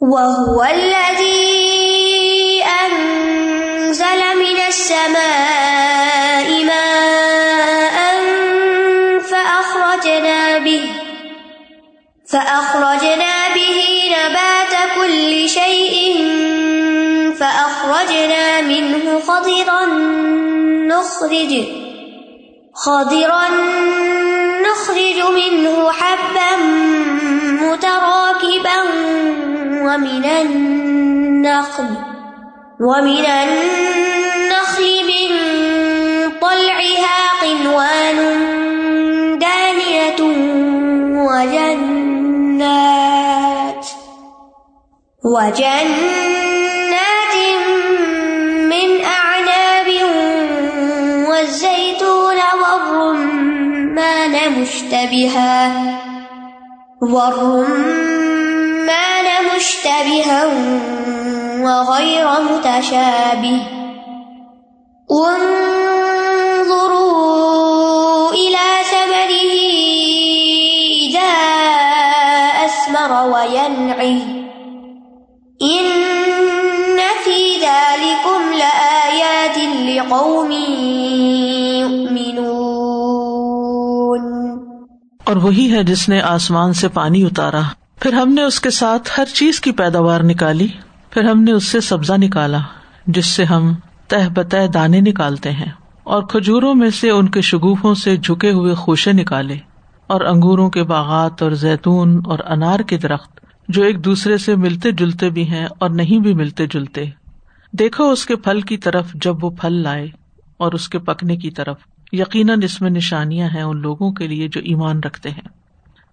وهو الذي أنزل من السماء ماء فأخرجنا به فأخرجنا به نبات كل شيء فأخرجنا منه خضرا نخرج خضرا نخرج منه حبا متراكبا ومن النخل ومن النخل من طلعها قنوان دانية وجنات وجنات من أعناب والزيتون والرمان مشتبها والرمان مشتبها وغير متشابه. انظروا إلى ثمره إذا أثمر وينعه. إن في ذلكم لآيات لقوم يؤمنون. اور وہی ہے جس نے آسمان سے پانی اتارا۔ پھر ہم نے اس کے ساتھ ہر چیز کی پیداوار نکالی۔ پھر ہم نے اس سے سبزہ نکالا، جس سے ہم تہ بتہ دانے نکالتے ہیں۔ اور کھجوروں میں سے ان کے شگوفوں سے جھکے ہوئے خوشے نکالے۔ اور انگوروں کے باغات اور زیتون اور انار کے درخت، جو ایک دوسرے سے ملتے جلتے بھی ہیں اور نہیں بھی ملتے جلتے۔ دیکھو اس کے پھل کی طرف جب وہ پھل لائے اور اس کے پکنے کی طرف۔ یقیناً اس میں نشانیاں ہیں ان لوگوں کے لیے جو ایمان رکھتے ہیں۔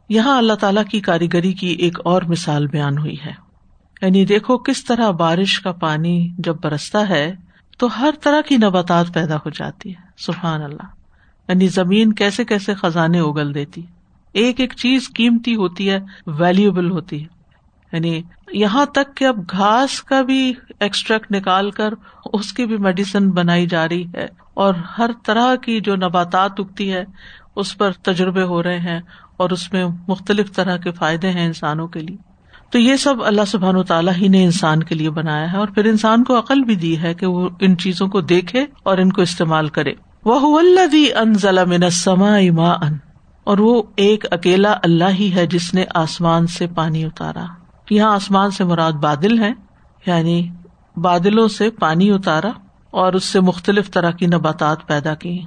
یہاں اللہ تعالی کی کاریگری کی ایک اور مثال بیان ہوئی ہے۔ یعنی دیکھو کس طرح بارش کا پانی جب برستا ہے تو ہر طرح کی نباتات پیدا ہو جاتی ہے۔ سبحان اللہ۔ یعنی زمین کیسے کیسے خزانے اگل دیتی۔ ایک ایک چیز قیمتی ہوتی ہے ویلیوبل ہوتی ہے۔ یعنی یہاں تک کہ اب گھاس کا بھی ایکسٹریکٹ نکال کر اس کی بھی میڈیسن بنائی جا رہی ہے اور ہر طرح کی جو نباتات اگتی ہے اس پر تجربے ہو رہے ہیں اور اس میں مختلف طرح کے فائدے ہیں انسانوں کے لیے۔ تو یہ سب اللہ سبحان و تعالیٰ ہی نے انسان کے لیے بنایا ہے اور پھر انسان کو عقل بھی دی ہے کہ وہ ان چیزوں کو دیکھے اور ان کو استعمال کرے۔ وہ ان ضلع منسما اما ان اور وہ ایک اکیلا اللہ ہی ہے جس نے آسمان سے پانی اتارا۔ یہاں آسمان سے مراد بادل ہے یعنی بادلوں سے پانی اتارا اور اس سے مختلف طرح کی نباتات پیدا کی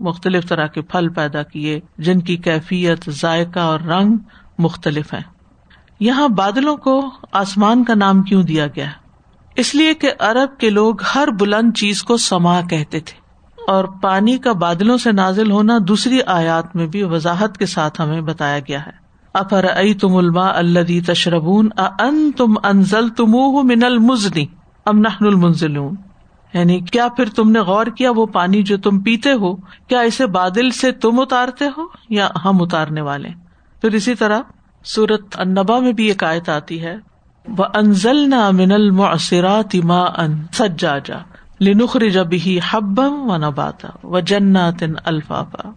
مختلف طرح کے پھل پیدا کیے، جن کی کیفیت، ذائقہ اور رنگ مختلف ہے یہاں بادلوں کو آسمان کا نام کیوں دیا گیا؟ اس لیے کہ ارب کے لوگ ہر بلند چیز کو سما کہتے تھے۔ اور پانی کا بادلوں سے نازل ہونا دوسری آیات میں بھی وضاحت کے ساتھ ہمیں بتایا گیا ہے۔ افر ائی تم الما اللہ تشربون ان تم انزل تم من المزنی ام نحن المنزلون؟ یعنی کیا پھر تم نے غور کیا وہ پانی جو تم پیتے ہو، کیا اسے بادل سے تم اتارتے ہو یا ہم اتارنے والے؟ پھر اسی طرح سورت انبا میں بھی ایک آیت آتی ہے وہ انزل نہ من المعصرات ما ان سجا جا لنخر جب ہی حبم و نباتا و جنات الفافا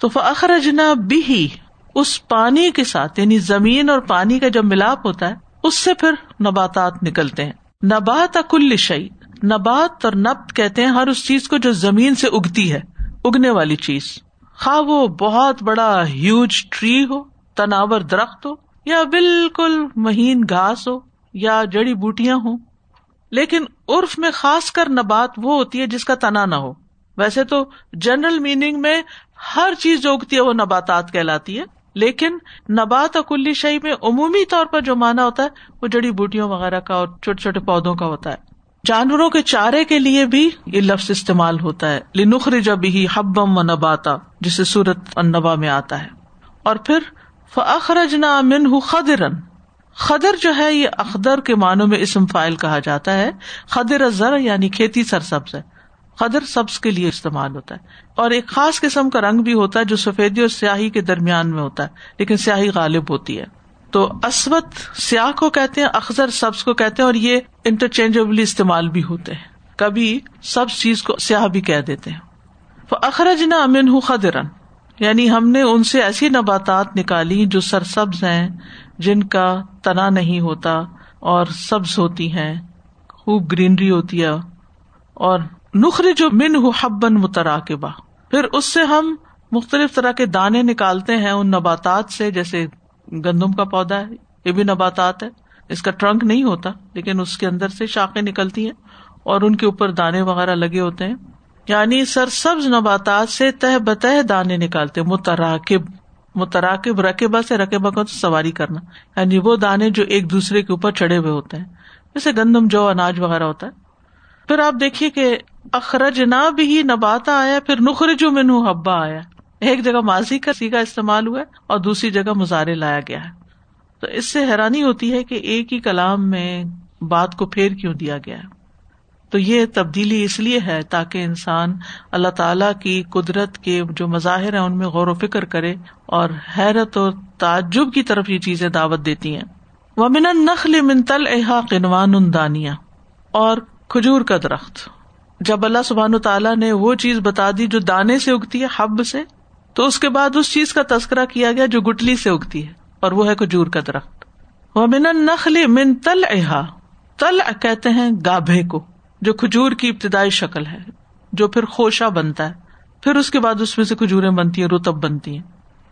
تو فخرجنا بھی اس پانی کے ساتھ یعنی زمین اور پانی کا جب ملاپ ہوتا ہے، اس سے پھر نباتات نکلتے ہیں۔ نبات کل شعی نبات اور نبت کہتے ہیں، ہر اس چیز کو جو زمین سے اگتی ہے، اگنے والی چیز۔ خواہ وہ بہت بڑا ہیوج ٹری ہو، تناور درخت ہو، یا بالکل مہین گھاس ہو، یا جڑی بوٹیاں ہوں۔ لیکن عرف میں خاص کر نبات وہ ہوتی ہے جس کا تنا نہ ہو۔ ویسے تو جنرل میننگ میں ہر چیز جو اگتی ہے وہ نباتات کہلاتی ہے۔ لیکن نبات اور کلی شہی میں عمومی طور پر جو مانا ہوتا ہے، وہ جڑی بوٹیوں وغیرہ کا اور چھوٹے چھوٹے پودوں کا ہوتا ہے۔ جانوروں کے چارے کے لیے بھی یہ لفظ استعمال ہوتا ہے۔ لنخر جب ہی حبم و نباتا، جسے سورت النبا میں آتا ہے۔ اور پھر فخرج نہ امن خدرن خدر جو ہے، یہ اخدر کے معنوں میں اسم فائل کہا جاتا ہے۔ خدر ازر یعنی کھیتی سر سبز ہے۔ خدر سبز کے لیے استعمال ہوتا ہے۔ اور ایک خاص قسم کا رنگ بھی ہوتا ہے جو سفیدی اور سیاہی کے درمیان میں ہوتا ہے، لیکن سیاہی غالب ہوتی ہے۔ تو اسود سیاہ کو کہتے ہیں اخذر سبز کو کہتے ہیں، اور یہ انٹرچینجبلی استعمال بھی ہوتے ہیں۔ کبھی سب چیز کو سیاہ بھی کہہ دیتے ہیں۔ اخرج نہ امن ہوں خدرن یعنی ہم نے ان سے ایسی نباتات نکالی جو سرسبز ہیں، جن کا تنا نہیں ہوتا اور سبز ہوتی ہیں، خوب گرینری ہوتی ہے۔ اور نخری جو من ہو حبن متراکبہ پھر اس سے ہم مختلف طرح کے دانے نکالتے ہیں ان نباتات سے، جیسے گندم کا پودا ہے، یہ بھی نباتات ہے۔ اس کا ٹرنک نہیں ہوتا، لیکن اس کے اندر سے شاخیں نکلتی ہیں اور ان کے اوپر دانے وغیرہ لگے ہوتے ہیں۔ یعنی سر سبز نباتات سے تہ بتہ دانے نکالتے متراکب۔ متراکب رقبہ سے رقبہ کو سواری کرنا۔ یعنی وہ دانے جو ایک دوسرے کے اوپر چڑھے ہوئے ہوتے ہیں۔ جیسے گندم جو اناج وغیرہ ہوتا ہے۔ پھر آپ دیکھیے کہ اخرج نہ بھی نباتا آیا، پھر نخر جو مینو ہبا آیا۔ ایک جگہ ماضی کا سیکھا استعمال ہوا ہے اور دوسری جگہ مظاہرے لایا گیا ہے۔ تو اس سے حیرانی ہوتی ہے کہ ایک ہی کلام میں بات کو پھیر کیوں دیا گیا ہے؟ تو یہ تبدیلی اس لیے ہے تاکہ انسان اللہ تعالی کی قدرت کے جو مظاہر ہیں ان میں غور و فکر کرے اور حیرت اور تعجب کی طرف یہ چیزیں دعوت دیتی ہیں۔ ومن نخل منتل احا قنوان دانیا اور کھجور کا درخت۔ جب اللہ سبحان تعالیٰ نے وہ چیز بتا دی جو دانے سے اگتی ہے، حب سے تو اس کے بعد اس چیز کا تذکرہ کیا گیا جو گٹلی سے اگتی ہے، اور وہ ہے کھجور کا درخت۔ وہ من نخل من تل احا تل کہتے ہیں گابھے کو، جو کھجور کی ابتدائی شکل ہے، جو پھر خوشا بنتا ہے۔ پھر اس کے بعد اس میں سے کھجوریں بنتی ہیں، رتب بنتی ہیں۔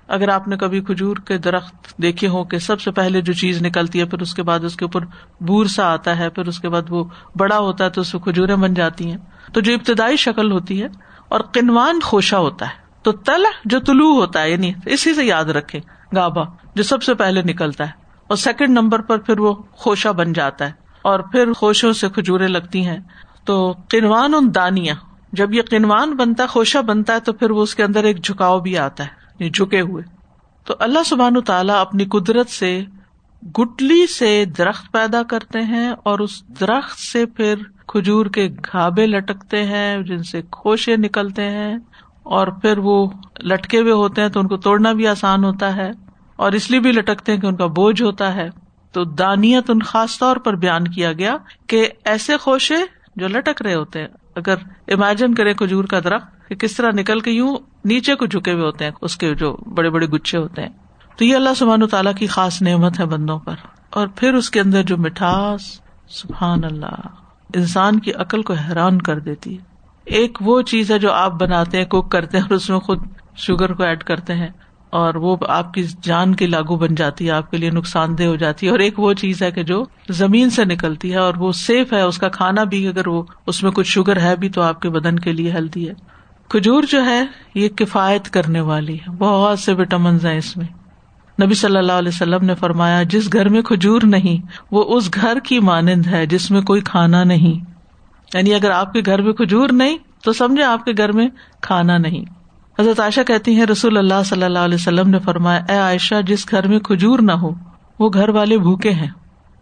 اگر آپ نے کبھی کھجور کے درخت دیکھے ہو کہ سب سے پہلے جو چیز نکلتی ہے، پھر اس کے بعد اس کے اوپر بور سا آتا ہے، پھر اس کے بعد وہ بڑا ہوتا ہے تو اس میں کھجورے بن جاتی ہیں۔ تو جو ابتدائی شکل ہوتی ہے، اور کنوان خوشا ہوتا ہے۔ تو تل جو طلوع ہوتا ہے یعنی اسی سے یاد رکھے، گابا، جو سب سے پہلے نکلتا ہے۔ اور سیکنڈ نمبر پر پھر وہ خوشا بن جاتا ہے۔ اور پھر خوشوں سے کھجورے لگتی ہیں۔ تو کنوان ان دانیاں جب یہ کنوان بنتا ہے خوشا بنتا ہے، تو پھر وہ اس کے اندر ایک جھکاؤ بھی آتا ہے یعنی جھکے ہوئے۔ تو اللہ سبحان تعالیٰ اپنی قدرت سے گٹلی سے درخت پیدا کرتے ہیں اور اس درخت سے پھر کھجور کے گھابے لٹکتے ہیں، جن سے کھوشے نکلتے ہیں۔ اور پھر وہ لٹکے ہوئے ہوتے ہیں تو ان کو توڑنا بھی آسان ہوتا ہے اور اس لیے بھی لٹکتے ہیں کہ ان کا بوجھ ہوتا ہے۔ تو دانیت ان خاص طور پر بیان کیا گیا کہ ایسے خوشے جو لٹک رہے ہوتے ہیں۔ اگر امیجن کرے کھجور کا درخت کہ کس طرح نکل کے یوں نیچے کو جھکے ہوئے ہوتے ہیں، اس کے جو بڑے بڑے گچھے ہوتے ہیں۔ تو یہ اللہ سبحان تعالیٰ کی خاص نعمت ہے بندوں پر۔ اور پھر اس کے اندر جو مٹھاس، سبحان اللہ، انسان کی عقل کو حیران کر دیتی ہے۔ ایک وہ چیز ہے جو آپ بناتے ہیں کوک کرتے ہیں اور اس میں خود شوگر کو ایڈ کرتے ہیں اور وہ آپ کی جان کی لاگو بن جاتی ہے، آپ کے لیے نقصان دہ ہو جاتی ہے۔ اور ایک وہ چیز ہے کہ جو زمین سے نکلتی ہے اور وہ سیف ہے، اس کا کھانا بھی اگر وہ اس میں کچھ شوگر ہے بھی تو آپ کے بدن کے لیے ہیلدی ہے۔ کھجور جو ہے، یہ کفایت کرنے والی ہے۔ بہت سے وٹامنز ہیں اس میں۔ نبی صلی اللہ علیہ وسلم نے فرمایا، جس گھر میں کھجور نہیں، وہ اس گھر کی مانند ہے جس میں کوئی کھانا نہیں۔ یعنی اگر آپ کے گھر میں کھجور نہیں، تو سمجھے آپ کے گھر میں کھانا نہیں۔ حضرت عائشہ کہتی ہیں، رسول اللہ صلی اللہ علیہ وسلم نے فرمایا، اے عائشہ، جس گھر میں کھجور نہ ہو، وہ گھر والے بھوکے ہیں۔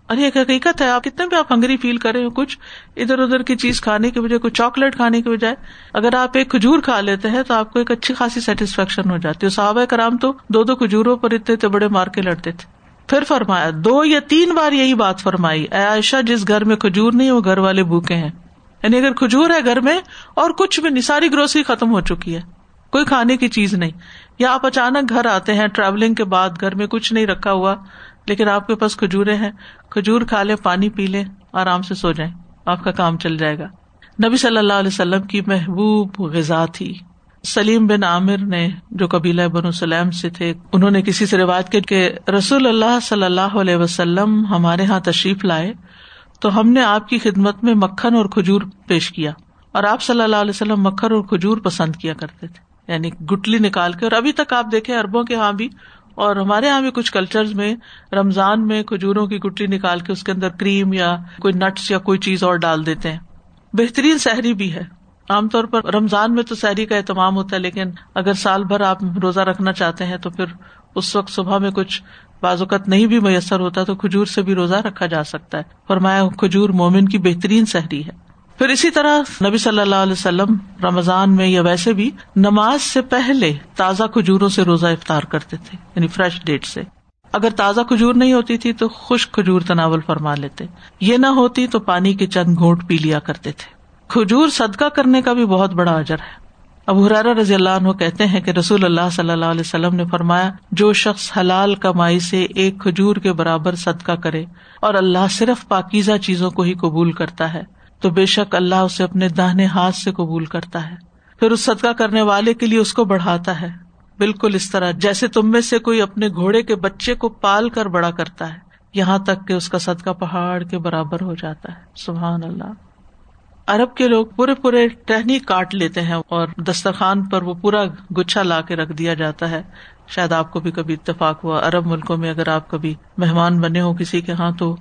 اور ایک حقیقت ہے، آپ کتنے بھی آپ ہنگری فیل کرے ہو، کچھ ادھر ادھر کی چیز کھانے کی بجائے، کوئی چاکلیٹ کھانے کی بجائے، اگر آپ ایک کھجور کھا لیتے ہیں، تو آپ کو ایک اچھی خاصی سیٹسفیکشن ہو جاتی ہے۔ صحابہ کرام تو دو دو کھجوروں پر اتنے اتنے بڑے مار کے لڑتے تھے۔ پھر فرمایا، دو یا تین بار یہی بات فرمائی، اے عائشہ، جس گھر میں کھجور نہیں، وہ گھر والے بھوکے ہیں۔ یعنی اگر کھجور ہے گھر میں اور کچھ بھی نہیں، ساری گروسری ختم ہو چکی ہے۔ کوئی کھانے کی چیز نہیں۔ یا آپ اچانک گھر آتے ہیں ٹریولنگ کے بعد گھر میں کچھ نہیں رکھا ہوا، لیکن آپ کے پاس کھجورے ہیں، کھجور کھا لیں، پانی پی لیں، آرام سے سو جائیں، آپ کا کام چل جائے گا۔ نبی صلی اللہ علیہ وسلم کی محبوب غذا تھی۔ سلیم بن عامر نے، جو قبیلہ بن سلیم سے تھے، انہوں نے کسی سے روایت کی کہ رسول اللہ صلی اللہ علیہ وسلم ہمارے یہاں تشریف لائے۔ تو ہم نے آپ کی خدمت میں مکھن اور کھجور پیش کیا اور آپ صلی اللہ علیہ وسلم مکھن اور کھجور پسند کیا کرتے تھے یعنی گٹلی نکال کے، اور ابھی تک آپ دیکھیں اربوں کے یہاں بھی، اور ہمارے یہاں بھی کچھ کلچر میں رمضان میں کھجوروں کی گٹلی نکال کے اس کے اندر کریم یا کوئی نٹس یا کوئی چیز اور ڈال دیتے ہیں۔ بہترین سحری بھی ہے۔ عام طور پر رمضان میں تو سحری کا اہتمام ہوتا ہے، لیکن اگر سال بھر آپ روزہ رکھنا چاہتے ہیں تو پھر اس وقت صبح میں کچھ اوقات نہیں بھی میسر ہوتا تو کھجور سے بھی روزہ رکھا جا سکتا ہے۔ فرمایا، کھجور مومن کی بہترین سحری ہے۔ پھر اسی طرح نبی صلی اللہ علیہ وسلم رمضان میں یا ویسے بھی نماز سے پہلے تازہ کھجوروں سے روزہ افطار کرتے تھے یعنی فریش ڈیٹ سے۔ اگر تازہ کھجور نہیں ہوتی تھی تو خشک کھجور تناول فرما لیتے۔ یہ نہ ہوتی تو پانی کے چند گھونٹ پی لیا کرتے تھے۔ کھجور صدقہ کرنے کا بھی بہت بڑا اجر ہے۔ اب حرار رضی اللہ عنہ کہتے ہیں کہ رسول اللہ صلی اللہ علیہ وسلم نے فرمایا، جو شخص حلال کمائی سے ایک کھجور کے برابر صدقہ کرے اور اللہ صرف پاکیزہ چیزوں کو ہی قبول کرتا ہے، تو بے شک اللہ اسے اپنے داہنے ہاتھ سے قبول کرتا ہے۔ پھر اس صدقہ کرنے والے کے لیے اس کو بڑھاتا ہے۔ بالکل اس طرح، جیسے تم میں سے کوئی اپنے گھوڑے کے بچے کو پال کر بڑا کرتا ہے، یہاں تک کہ اس کا صدقہ پہاڑ کے برابر ہو جاتا ہے۔ سبحان اللہ۔ ارب کے لوگ پورے پورے ٹہنی کاٹ لیتے ہیں اور دسترخوان پر وہ پورا گچھا لا کے رکھ دیا جاتا ہے۔ شاید آپ کو بھی کبھی اتفاق ہوا ارب ملکوں میں اگر آپ کبھی مہمان بنے ہو کسی کے ہاں تو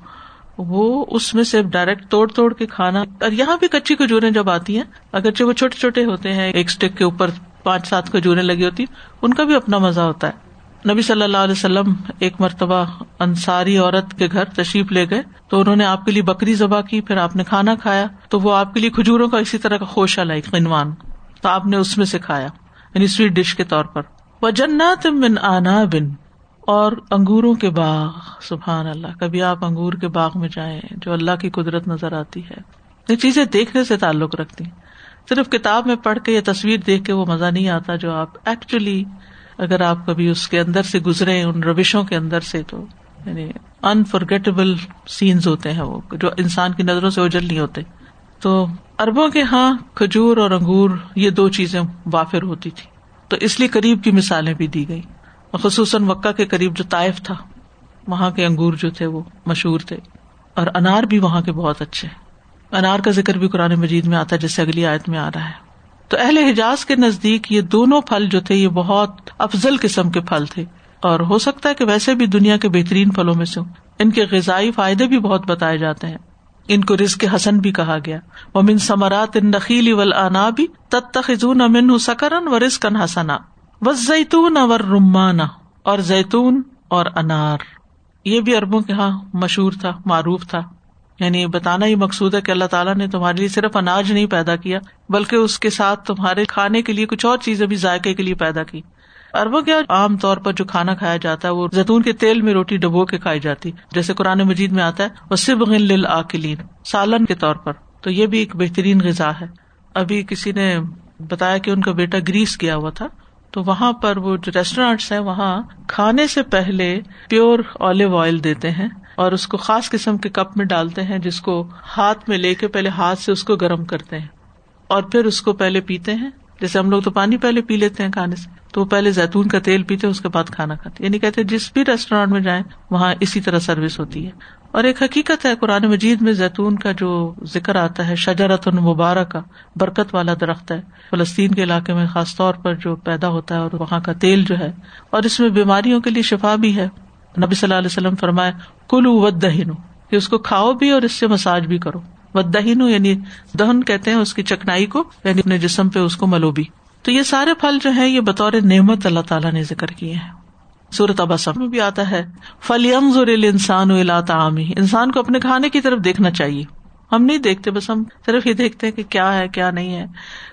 وہ اس میں سے ڈائریکٹ توڑ توڑ کے کھانا۔ اور یہاں بھی کچی کھجورے جب آتی ہیں، اگرچہ وہ چھوٹے چھوٹے ہوتے ہیں، ایک اسٹیک کے اوپر پانچ سات کھجورے لگی ہوتی ان کا بھی اپنا مزہ ہوتا ہے۔ نبی صلی اللہ علیہ وسلم ایک مرتبہ انصاری عورت کے گھر تشریف لے گئے تو انہوں نے آپ کے لیے بکری ذبح کی، پھر آپ نے کھانا کھایا تو وہ آپ کے لیے کھجوروں کا اسی طرح کا خوشہ لائی قنوان تو آپ نے اس میں سے کھایا یعنی سویٹ ڈش کے طور پر۔ وہ جنات بن آنا بن اور انگوروں کے باغ۔ سبحان اللہ، کبھی آپ انگور کے باغ میں جائیں جو اللہ کی قدرت نظر آتی ہے۔ یہ چیزیں دیکھنے سے تعلق رکھتی صرف کتاب میں پڑھ کے یا تصویر دیکھ کے وہ مزہ نہیں آتا جو آپ ایکچولی اگر آپ کبھی اس کے اندر سے گزرے، ان روشوں کے اندر سے، تو یعنی انفرگیٹیبل سینز ہوتے ہیں وہ، جو انسان کی نظروں سے اجل نہیں ہوتے۔ تو اربوں کے ہاں کھجور اور انگور، یہ دو چیزیں وافر ہوتی تھی تو اس لیے قریب کی مثالیں بھی دی گئی خصوصاً مکہ کے قریب جو طائف تھا، وہاں کے انگور جو تھے وہ مشہور تھے۔ اور انار بھی وہاں کے بہت اچھے انار کا ذکر بھی قرآن مجید میں آتا ہے، جیسے اگلی آیت میں آ رہا ہے۔ تو اہل حجاز کے نزدیک یہ دونوں پھل جو تھے، یہ بہت افضل قسم کے پھل تھے۔ اور ہو سکتا ہے کہ ویسے بھی دنیا کے بہترین پھلوں میں سے ان کے غذائی فائدے بھی بہت بتائے جاتے ہیں۔ ان کو رزق حسن بھی کہا گیا۔ وہ من سمرات ان نخیلی ول انا بھی تخون امن سکرن و رزق حسنا۔ و زیتون اور رمانا اور زیتون اور انار۔ یہ بھی اربوں کے یہاں مشہور تھا، معروف تھا۔ یعنی بتانا ہی مقصود ہے کہ اللہ تعالیٰ نے تمہارے لیے صرف اناج نہیں پیدا کیا، بلکہ اس کے ساتھ تمہارے کھانے کے لیے کچھ اور چیزیں بھی ذائقے کے لیے پیدا کی۔ اربوں کیا عام طور پر جو کھانا کھایا جاتا ہے، وہ زیتون کے تیل میں روٹی ڈبو کے کھائی جاتی۔ جیسے قرآن مجید میں آتا ہے وہ سب آکلین سالن کے طور پر۔ تو یہ بھی ایک بہترین غذا ہے۔ ابھی کسی نے بتایا کہ ان کا بیٹا گریس گیا ہوا تھا، تو وہاں پر وہ جو ریسٹورینٹس ہیں، وہاں کھانے سے پہلے پیور آلیو آئل دیتے ہیں۔ اور اس کو خاص قسم کے کپ میں ڈالتے ہیں، جس کو ہاتھ میں لے کے پہلے ہاتھ سے اس کو گرم کرتے ہیں۔ اور پھر اس کو پہلے پیتے ہیں۔ جیسے ہم لوگ تو پانی پہلے پی لیتے ہیں کھانے سے، تو وہ پہلے زیتون کا تیل پیتے اس کے بعد کھانا کھاتے یعنی کہتے جس بھی ریسٹورینٹ میں جائیں، وہاں اسی طرح سروس ہوتی ہے۔ اور ایک حقیقت ہے، قرآن مجید میں زیتون کا جو ذکر آتا ہے شجرت المبارک کا برکت والا درخت ہے۔ فلسطین کے علاقے میں خاص طور پر جو پیدا ہوتا ہے اور وہاں کا تیل جو ہے، اور اس میں بیماریوں کے لیے شفا بھی ہے۔ نبی صلی اللہ علیہ وسلم فرمائے کلو ود دہینو کہ اس کو کھاؤ بھی اور اس سے مساج بھی کرو۔ ود دہینو یعنی دہن کہتے ہیں اس کی چکنائی کو یعنی اپنے جسم پہ اس کو ملو بھی۔ تو یہ سارے پھل جو ہے یہ بطور نعمت اللہ تعالیٰ نے ذکر کیے ہیں۔ صورت اباسم میں بھی آتا ہے فلیم زور انسان تعامی انسان کو اپنے کھانے کی طرف دیکھنا چاہیے۔ ہم نہیں دیکھتے، بس ہم صرف یہ دیکھتے کہ کیا ہے، کیا نہیں ہے۔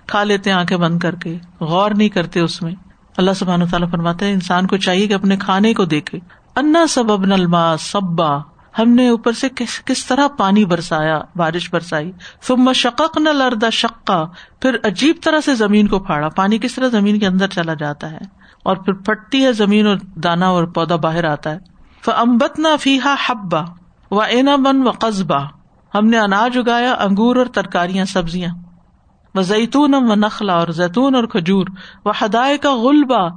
کھا لیتے آنکھیں بند کر کے، غور نہیں کرتے اس میں۔ اللہ سبحان تعالیٰ فرماتے ہیں، انسان کو چاہیے کہ اپنے کھانے کو دیکھے۔ انا سب اب نلما سبا۔ ہم نے اوپر سے کس کس طرح پانی برسایا، بارش برسائی۔ فم شقق نہ لردا شکا پھر عجیب طرح سے زمین کو پھاڑا۔ پانی کس طرح زمین کے اندر چلا جاتا ہے۔ اور پھر پھٹتی ہے زمین اور دانا اور پودا باہر آتا ہے۔ امبت نہ فیحا ہبا و اینا بن و قصبہ ہم نے اناج اگایا، انگور اور ترکاریاں، سبزیاں۔ و زیتون و نخلا اور زیتون اور کھجور۔ و ہدائے کا غلبہ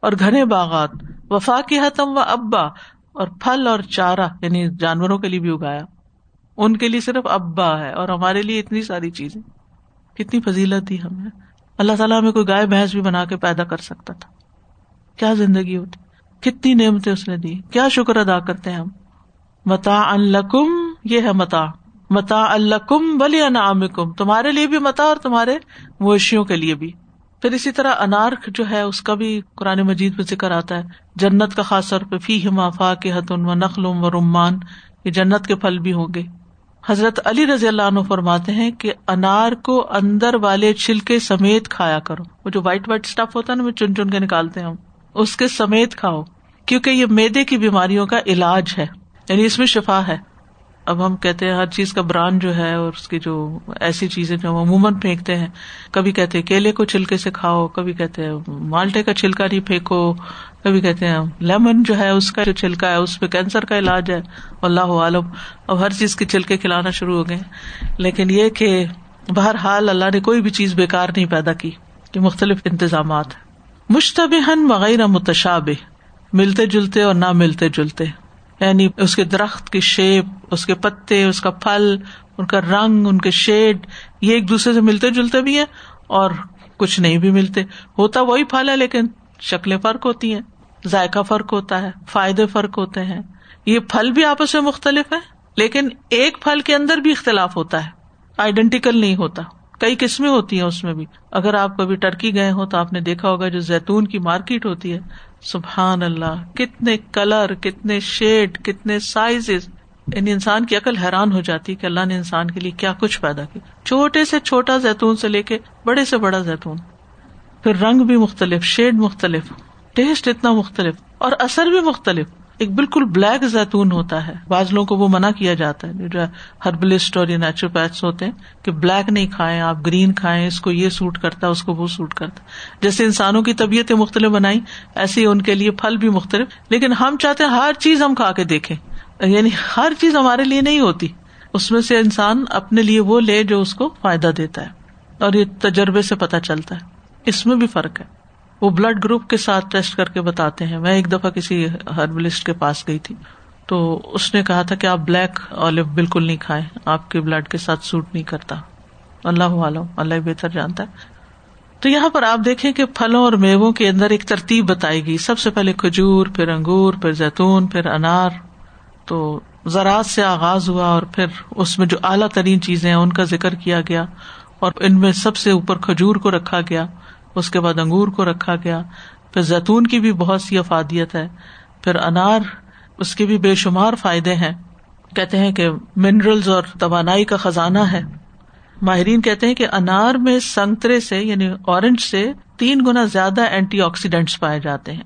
اور گھنے باغات۔ وفا کی حتم و ابا، اور پھل اور چارہ یعنی جانوروں کے لیے بھی اگایا۔ ان کے لیے صرف ابا ہے، اور ہمارے لیے اتنی ساری چیزیں۔ کتنی فضیلت دی ہمیں اللہ تعالیٰ ہمیں کوئی گائے بھینس بھی بنا کے پیدا کر سکتا تھا۔ کیا زندگی ہوتی۔ کتنی نعمتیں اس نے دی۔ کیا شکر ادا کرتے ہیں ہم۔ متا الکم یہ ہے متا متا الکم بلی انعام تمہارے لیے بھی متا اور تمہارے مویشیوں کے لیے بھی۔ پھر اسی طرح انارک جو ہے، اس کا بھی قرآن مجید میں ذکر آتا ہے۔ جنت کا خاص طور پہ فی ہما فا کے حتن و نقل و رمان، یہ جنت کے پھل بھی ہوں گے۔ حضرت علی رضی اللہ عنہ فرماتے ہیں کہ انار کو اندر والے چھلکے سمیت کھایا کرو۔ وہ جو وائٹ وائٹ اسٹف ہوتا ہے نا، وہ چن چن کے نکالتے ہیں اس کے سمیت کھاؤ۔ کیونکہ یہ میدے کی بیماریوں کا علاج ہے یعنی اس میں شفا ہے۔ اب ہم کہتے ہیں ہر چیز کا برانڈ جو ہے اور اس کی جو ایسی چیزیں جو ہم عموماً پھینکتے ہیں، کبھی کہتے ہیں کیلے کو چھلکے سے کھاؤ، کبھی کہتے ہیں مالٹے کا چھلکا نہیں پھینکو، کبھی کہتے ہیں لیمن جو ہے اس کا جو چھلکا ہے، اس پہ کینسر کا علاج ہے اللہ عالم۔ اب ہر چیز کے چھلکے کھلانا شروع ہو گئے۔ لیکن یہ کہ بہرحال اللہ نے کوئی بھی چیز بےکار نہیں پیدا کی، کہ مختلف انتظامات۔ مشتبہ وغیرہ متشاب ملتے جلتے اور نہ ملتے جلتے۔ یعنی اس کے درخت کی شیپ اس کے پتے، اس کا پھل، ان کا رنگ، ان کے شیڈ یہ ایک دوسرے سے ملتے جلتے بھی ہیں اور کچھ نہیں بھی ملتے۔ ہوتا وہی پھل ہے لیکن شکلیں فرق ہوتی ہیں، ذائقہ فرق ہوتا ہے، فائدے فرق ہوتے ہیں۔ یہ پھل بھی آپس میں مختلف ہے لیکن ایک پھل کے اندر بھی اختلاف ہوتا ہے۔ آئیڈینٹیکل نہیں ہوتا، کئی قسمیں ہوتی ہیں اس میں بھی۔ اگر آپ کبھی ٹرکی گئے ہو تو آپ نے دیکھا ہوگا جو زیتون کی مارکیٹ ہوتی ہے سبحان اللہ، کتنے کلر، کتنے شیڈ کتنے سائز ان یعنی انسان کی عقل حیران ہو جاتی کہ اللہ نے انسان کے لیے کیا کچھ پیدا کیا۔ چھوٹے سے چھوٹا زیتون سے لے کے بڑے سے بڑا زیتون۔ پھر رنگ بھی مختلف شیڈ مختلف ٹیسٹ اتنا مختلف اور اثر بھی مختلف۔ ایک بالکل بلیک زیتون ہوتا ہے۔ بعض لوگوں کو وہ منع کیا جاتا ہے۔ جو ہربلسٹ اور نیچروپیتھس ہوتے ہیں کہ بلیک نہیں کھائیں، آپ گرین کھائیں، اس کو یہ سوٹ کرتا ہے اس کو وہ سوٹ کرتا۔ جیسے انسانوں کی طبیعتیں مختلف بنائی ایسے ہی ان کے لیے پھل بھی مختلف۔ لیکن ہم چاہتے ہیں ہر چیز ہم کھا کے دیکھیں۔ یعنی ہر چیز ہمارے لیے نہیں ہوتی۔ اس میں سے انسان اپنے لیے وہ لے جو اس کو فائدہ دیتا ہے۔ اور یہ تجربے سے پتہ چلتا ہے۔ اس میں بھی فرق ہے۔ وہ بلڈ گروپ کے ساتھ ٹیسٹ کر کے بتاتے ہیں۔ میں ایک دفعہ کسی ہربلسٹ کے پاس گئی تھی۔ تو اس نے کہا تھا کہ آپ بلیک آلو بالکل نہیں کھائے آپ کے بلڈ کے ساتھ سوٹ نہیں کرتا۔ اللہ عالم اللہ بہتر جانتا ہے۔ تو یہاں پر آپ دیکھیں کہ پھلوں اور میووں کے اندر ایک ترتیب بتائی گئی۔ سب سے پہلے کھجور، پھر انگور، پھر زیتون، پھر انار۔ تو زراعت سے آغاز ہوا اور پھر اس میں جو اعلیٰ ترین چیزیں ہیں، ان کا ذکر کیا گیا اور ان میں سب سے اوپر کھجور کو رکھا گیا۔ اس کے بعد انگور کو رکھا گیا۔ پھر زیتون کی بھی بہت سی افادیت ہے۔ پھر انار، اس کے بھی بے شمار فائدے ہیں۔ کہتے ہیں کہ منرلز اور توانائی کا خزانہ ہے۔ ماہرین کہتے ہیں کہ انار میں سنگترے سے یعنی اورنج سے، تین گنا زیادہ اینٹی آکسیڈینٹس پائے جاتے ہیں۔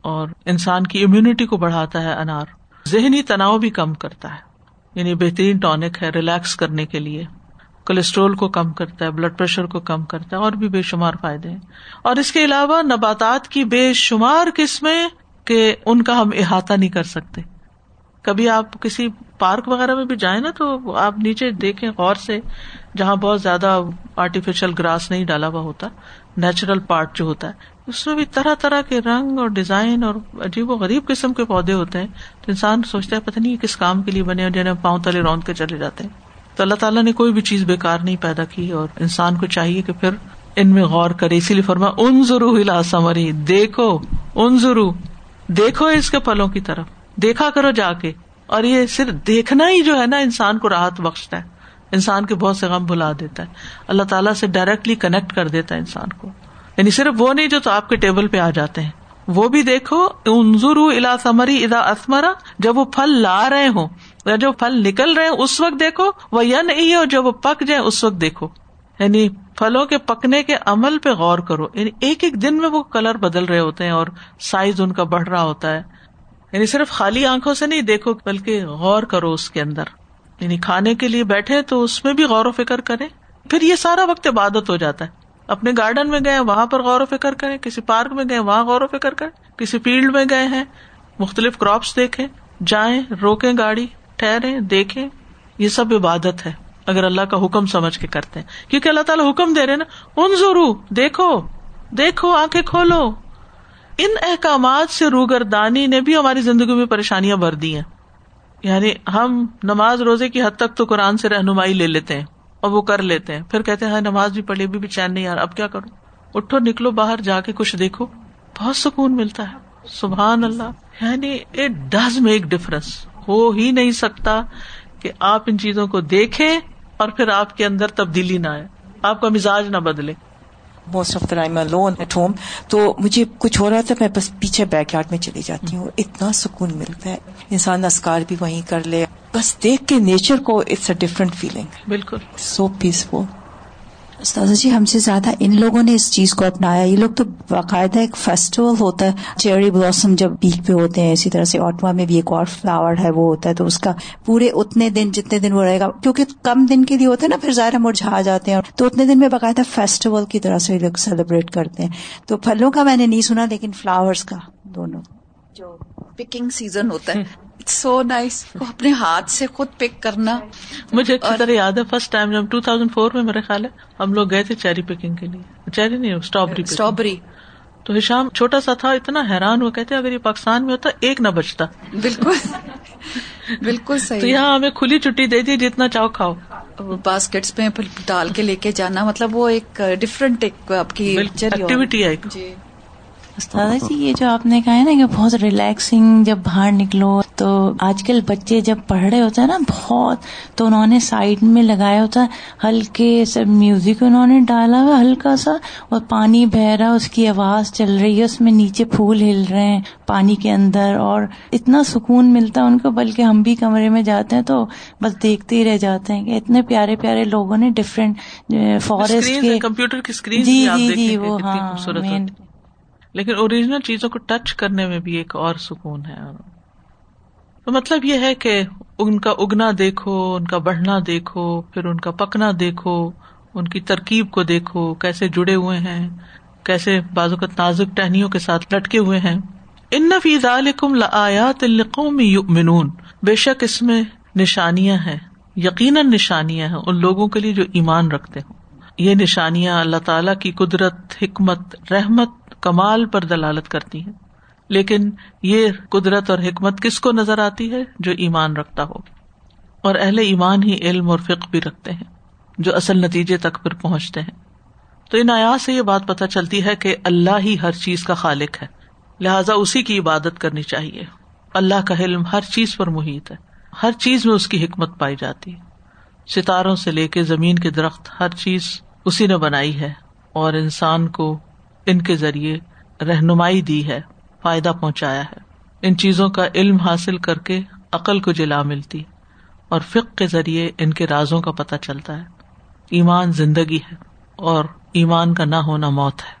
اور انسان کی امیونٹی کو بڑھاتا ہے انار۔ ذہنی تناؤ بھی کم کرتا ہے۔ یعنی بہترین ٹونک ہے ریلیکس کرنے کے لیے۔ کولیسٹرول کو کم کرتا ہے بلڈ پریشر کو کم کرتا ہے، اور بھی بے شمار فائدے ہیں۔ اور اس کے علاوہ نباتات کی بے شمار قسمیں کہ ان کا ہم احاطہ نہیں کر سکتے۔ کبھی آپ کسی پارک وغیرہ میں بھی جائیں نا تو آپ نیچے دیکھیں غور سے، جہاں بہت زیادہ آرٹیفیشل گراس نہیں ڈالا ہوا ہوتا نیچرل پارٹ جو ہوتا ہے۔ اس میں بھی طرح طرح کے رنگ اور ڈیزائن اور عجیب و غریب قسم کے پودے ہوتے ہیں۔ تو انسان سوچتا ہے پتہ نہیں کس کام کے لیے بنے اور جنہیں پاؤں تلے روند کے چلے جاتے ہیں۔ تو اللہ تعالیٰ نے کوئی بھی چیز بےکار نہیں پیدا کی اور انسان کو چاہیے کہ پھر ان میں غور کرے۔ اسی لیے فرما ان ضرور ہلا سمری دیکھو ان ضرور دیکھو اس کے پلوں کی طرف۔ دیکھا کرو جا کے۔ اور یہ صرف دیکھنا ہی جو ہے نا، انسان کو راحت بخشتا ہے۔ انسان کے بہت سے غم بلا دیتا ہے۔ اللہ تعالیٰ سے ڈائریکٹلی کنیکٹ کر دیتا ہے انسان کو۔ یعنی صرف وہ نہیں جو تو آپ کے ٹیبل پہ آ جاتے ہیں۔ وہ بھی دیکھو انضر الا سمری ادا اسمرا جب وہ پھل لا رہے ہوں۔ جو پھل نکل رہے ہیں اس وقت دیکھو، وہ یا نہیں اور جب وہ پک جائے اس وقت دیکھو۔ یعنی پھلوں کے پکنے کے عمل پہ غور کرو۔ یعنی ایک ایک دن میں وہ کلر بدل رہے ہوتے ہیں اور سائز ان کا بڑھ رہا ہوتا ہے۔ یعنی صرف خالی آنکھوں سے نہیں دیکھو، بلکہ غور کرو اس کے اندر۔ یعنی کھانے کے لیے بیٹھے تو اس میں بھی غور و فکر کرے پھر یہ سارا وقت عبادت ہو جاتا ہے۔ اپنے گارڈن میں گئے وہاں پر غور و فکر کرے کسی پارک میں گئے وہاں غور و فکر کرے کسی فیلڈ میں گئے ہیں، مختلف کراپس دیکھے جائیں، روکیں گاڑی۔ ٹھہرے دیکھے یہ سب عبادت ہے اگر اللہ کا حکم سمجھ کے کرتے ہیں۔ کیونکہ اللہ تعالیٰ حکم دے رہے نا ان ضرور دیکھو دیکھو آنکھیں کھولو۔ ان احکامات سے روگردانی نے بھی ہماری زندگی میں پریشانیاں بھر دی ہیں۔ یعنی ہم نماز روزے کی حد تک تو قرآن سے رہنمائی لے لیتے ہیں اور وہ کر لیتے ہیں۔ پھر کہتے ہیں ہاں، نماز بھی پڑھی بھی چین نہیں یار اب کیا کروں؟ اٹھو نکلو باہر جا کے کچھ دیکھو۔ بہت سکون ملتا ہے۔ سبحان اللہ۔ یعنی اٹ ڈز میک ڈفرنس۔ ہو ہی نہیں سکتا کہ آپ ان چیزوں کو دیکھیں اور پھر آپ کے اندر تبدیلی نہ آئے۔ آپ کا مزاج نہ بدلے۔ Most of the time alone at home تو مجھے کچھ ہو رہا تھا میں بس پیچھے بیک یارڈ میں چلی جاتی ہوں۔ اتنا سکون ملتا ہے۔ انسان اسکار بھی وہیں کر لے۔ بس دیکھ کے نیچر کو اٹس اے ڈفرنٹ فیلنگ بالکل۔ سو پیسفل استاذ جی ہم سے زیادہ ان لوگوں نے اس چیز کو اپنایا۔ یہ لوگ تو باقاعدہ ایک فیسٹیول ہوتا ہے چیری بلاسم جب پیک پہ ہوتے ہیں، اسی طرح سے آٹوا میں بھی ایک اور فلاور ہے، وہ ہوتا ہے، تو اس کا پورے اتنے دن، جتنے دن وہ رہے گا، کیونکہ کم دن کے لیے ہوتے ہیں نا، پھر ظاہر مرجھا جاتے ہیں۔ تو اتنے دن میں باقاعدہ فیسٹیول کی طرح سے لوگ سیلیبریٹ کرتے ہیں۔ تو پھلوں کا میں نے نہیں سنا، لیکن فلاورس کا، دونوں۔ جو پکنگ سیزن ہوتا ہے. سو نائس اپنے ہاتھ سے خود پک کرنا. مجھے اچھی طرح یاد ہے فرسٹ ٹائم جب ٹو تھاؤزینڈ فور میں میرا خیال ہے ہم لوگ گئے تھے چیری پکنگ کے لیے. چیری نہیں اسٹرابری اسٹرابری تو ہشام چھوٹا سا تھا اتنا حیران ہوا کہتے اگر یہ پاکستان میں ہوتا ایک نہ بچتا. بالکل. بالکل تو یہاں ہمیں کھلی چھٹی دے دی جتنا چاہو کھاؤ. باسکٹس میں ڈال کے لے کے جانا مطلب وہ ایک ڈفرنٹ ایک آپ کی ایکٹیویٹی ہے جی. استاد جی یہ جو آپ نے کہا ہے نا کہ بہت ریلیکسنگ جب باہر نکلو تو آج کل بچے جب پڑھ رہے ہوتے ہیں نا بہت تو انہوں نے سائڈ میں لگایا ہوتا ہے ہلکے سے میوزک انہوں نے ڈالا ہوا ہلکا سا اور پانی بہ رہا اس کی آواز چل رہی ہے اس میں نیچے پھول ہل رہے ہیں پانی کے اندر اور اتنا سکون ملتا ہے ان کو بلکہ ہم بھی کمرے میں جاتے ہیں تو بس دیکھتے ہی رہ جاتے ہیں کہ اتنے پیارے پیارے لوگوں نے ڈفرینٹ فارسٹ کے کمپیوٹر کی اسکرین جی جی جی وہ ہاں لیکن اوریجنل چیزوں کو ٹچ کرنے میں بھی ایک اور سکون ہے۔ تو مطلب یہ ہے کہ ان کا اگنا دیکھو، ان کا بڑھنا دیکھو، پھر ان کا پکنا دیکھو، ان کی ترکیب کو دیکھو، کیسے جڑے ہوئے ہیں، کیسے بازوقت نازک ٹہنیوں کے ساتھ لٹکے ہوئے ہیں۔ ان نفیز علیکم لیات القوم یؤمنون۔ بے شک اس میں نشانیاں ہیں، یقیناً نشانیاں ہیں ان لوگوں کے لیے جو ایمان رکھتے ہوں۔ یہ نشانیاں اللہ تعالی کی قدرت، حکمت، رحمت کمال پر دلالت کرتی ہیں۔ لیکن یہ قدرت اور حکمت کس کو نظر آتی ہے؟ جو ایمان رکھتا ہو اور اہل ایمان ہی علم اور فکر بھی رکھتے ہیں، جو اصل نتیجے تک پھر پہنچتے ہیں۔ تو ان آیات سے یہ بات پتہ چلتی ہے کہ اللہ ہی ہر چیز کا خالق ہے۔ لہٰذا اسی کی عبادت کرنی چاہیے۔ اللہ کا علم ہر چیز پر محیط ہے۔ ہر چیز میں اس کی حکمت پائی جاتی ہے۔ ستاروں سے لے کے زمین کے درخت، ہر چیز اسی نے بنائی ہے۔ اور انسان کو ان کے ذریعے رہنمائی دی ہے، فائدہ پہنچایا ہے۔ ان چیزوں کا علم حاصل کر کے عقل کو جلا ملتی اور فک کے ذریعے ان کے رازوں کا پتہ چلتا ہے۔ ایمان زندگی ہے اور ایمان کا نہ ہونا موت ہے۔